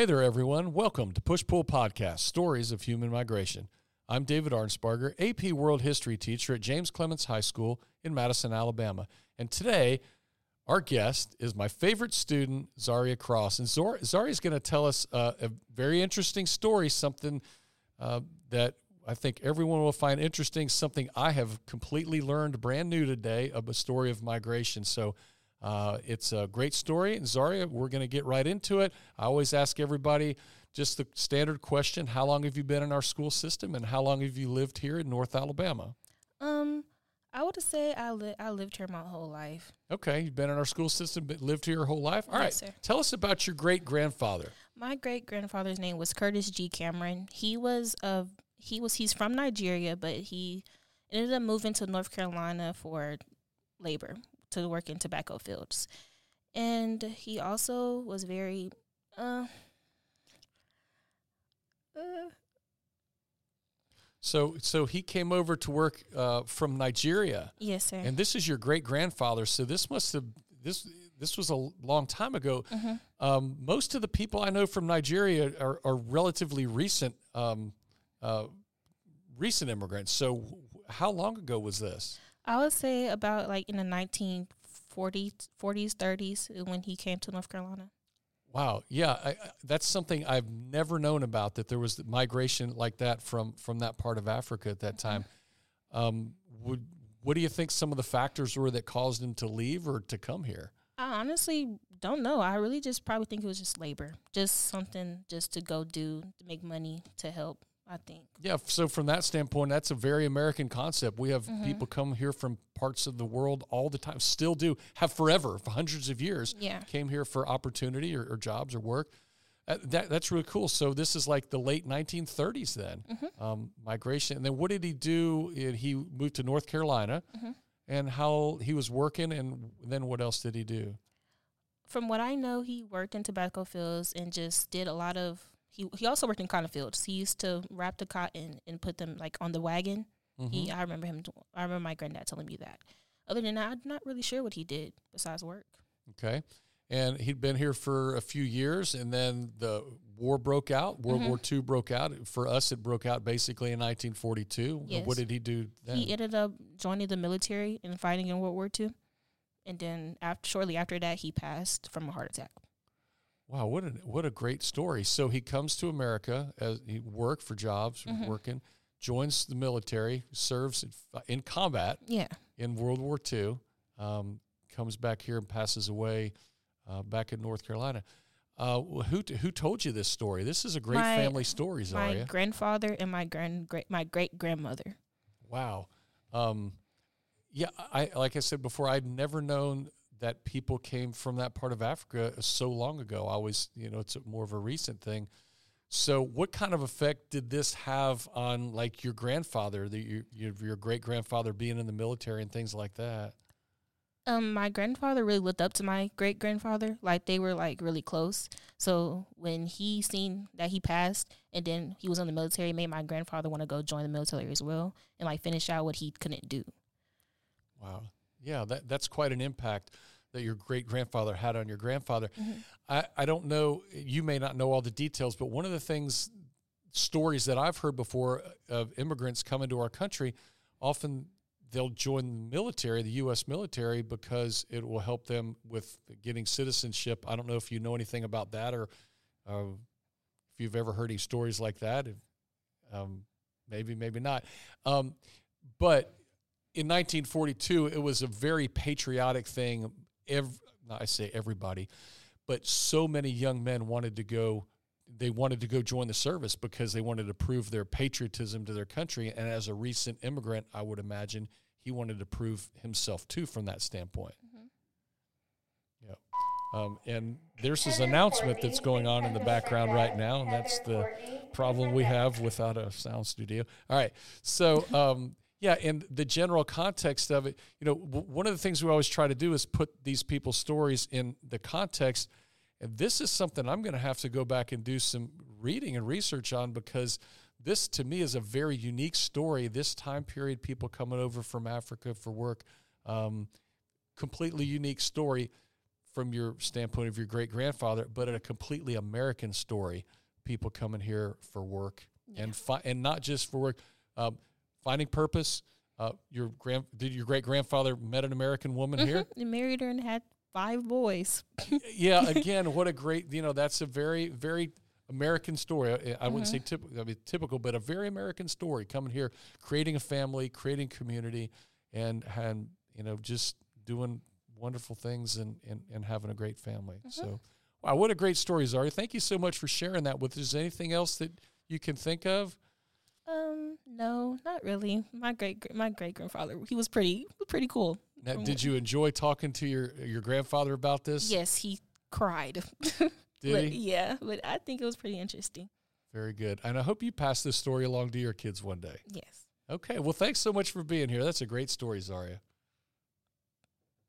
Hey there, everyone. Welcome to Push Pull Podcast Stories of Human Migration. I'm David Arnsparger, AP World History teacher at James Clemens High School in Madison, Alabama. And today, our guest is my favorite student, Zaria Cross. And Zaria is going to tell us uh, a very interesting story, something uh, that I think everyone will find interesting, something I have completely learned brand new today of a story of migration. So uh, it's a great story. And Zaria, we're going to get right into it. I always ask everybody just the standard question How long have you been in our school system and how long have you lived here in North Alabama? Um, I would say I, li- I lived here my whole life. Okay, you've been in our school system, but lived here your whole life. All yes, right, sir. tell us about your great grandfather. My great grandfather's name was Curtis G. Cameron. He was of he was he's from Nigeria, but he ended up moving to North Carolina for labor to work in tobacco fields, and he also was very uh, uh so, so he came over to work uh, from Nigeria. Yes, sir. And this is your great grandfather. So this must have this this was a long time ago. Mm-hmm. Um, most of the people I know from Nigeria are, are relatively recent um, uh, recent immigrants. So, how long ago was this? I would say about like in the 1940s, 40s, 30s when he came to North Carolina. Wow, yeah, I, that's something I've never known about. That there was migration like that from from that part of Africa at that mm-hmm. time. Um, would what do you think some of the factors were that caused him to leave or to come here? I honestly don't know. I really just probably think it was just labor, just something just to go do to make money to help I think. Yeah, so from that standpoint, that's a very American concept. We have mm-hmm. people come here from parts of the world all the time, still do, have forever, for hundreds of years. Yeah. Came here for opportunity or, or jobs or work. Uh, that, that's really cool. So this is like the late 1930s then, mm-hmm. um, migration. And then what did he do? He moved to North Carolina. Mm-hmm. And how he was working, and then what else did he do? From what I know, he worked in tobacco fields and just did a lot of he he also worked in cotton fields. He used to wrap the cotton and put them like on the wagon. Mm-hmm. He I remember him. I remember my granddad telling me that. Other than that, I'm not really sure what he did besides work. Okay, and he'd been here for a few years, and then the war broke out. World mm-hmm. War II broke out. For us, it broke out basically in 1942. Yes. What did he do then? He ended up joining the military and fighting in World War II, and then after shortly after that, he passed from a heart attack. Wow, what a what a great story! So he comes to America as he work for jobs, mm-hmm. working, joins the military, serves in, in, combat. Yeah. In World War II, um, comes back here and passes away uh, back in North Carolina. Uh, who who told you this story? This is a great my, family story, Zaria. My grandfather and my grand great my great grandmother. Wow. Um, yeah, I like I said before, I'd never known that people came from that part of Africa so long ago. I always, you know, it's more of a recent thing. So, what kind of effect did this have on, like, your grandfather, the, your, your great grandfather being in the military and things like that? Um, my grandfather really looked up to my great grandfather. Like they were like really close. So when he seen that he passed, and then he was in the military, made my grandfather want to go join the military as well, and like finish out what he couldn't do. Wow, yeah, that that's quite an impact that your great grandfather had on your grandfather. Mm-hmm. I, I don't know, you may not know all the details, but one of the things, stories that I've heard before of immigrants coming to our country, often they'll join the military, the U.S. military, because it will help them with getting citizenship. I don't know if you know anything about that or uh, if you've ever heard any stories like that. Um, maybe, maybe not. Um, but in 1942, it was a very patriotic thing every, I say everybody, but so many young men wanted to go. They wanted to go join the service because they wanted to prove their patriotism to their country. And as a recent immigrant, I would imagine he wanted to prove himself too from that standpoint. Mm-hmm. Yeah. Um, and there's this announcement that's going on in the background right now, and that's the problem we have without a sound studio. All right, so um, yeah, and the general context of it, you know, w- one of the things we always try to do is put these people's stories in the context. And this is something I'm going to have to go back and do some reading and research on because this to me is a very unique story. This time period, people coming over from Africa for work, um, completely unique story. from your standpoint of your great grandfather, but a completely American story. People coming here for work Yeah. and fi- and not just for work, um, finding purpose. Uh, your grand did your great grandfather met an American woman here? Mhm. They married her and had five boys. yeah. Again, what a great you know that's a very very American story. I, I wouldn't say Mm-hmm. typical, I mean, typical, but a very American story. Coming here, creating a family, creating community, and and you know just doing wonderful things and and, and having a great family. Mm-hmm. So, wow, what a great story, Zari. Thank you so much for sharing that with us. Is there anything else that you can think of? Um, no, not really. My great my great grandfather, he was pretty pretty cool. Now, did you enjoy talking to your your grandfather about this? Yes, he cried. Did but, he? Yeah, but I think it was pretty interesting. Very good. And I hope you pass this story along to your kids one day. Yes. Okay. Well, thanks so much for being here. That's a great story, Zaria.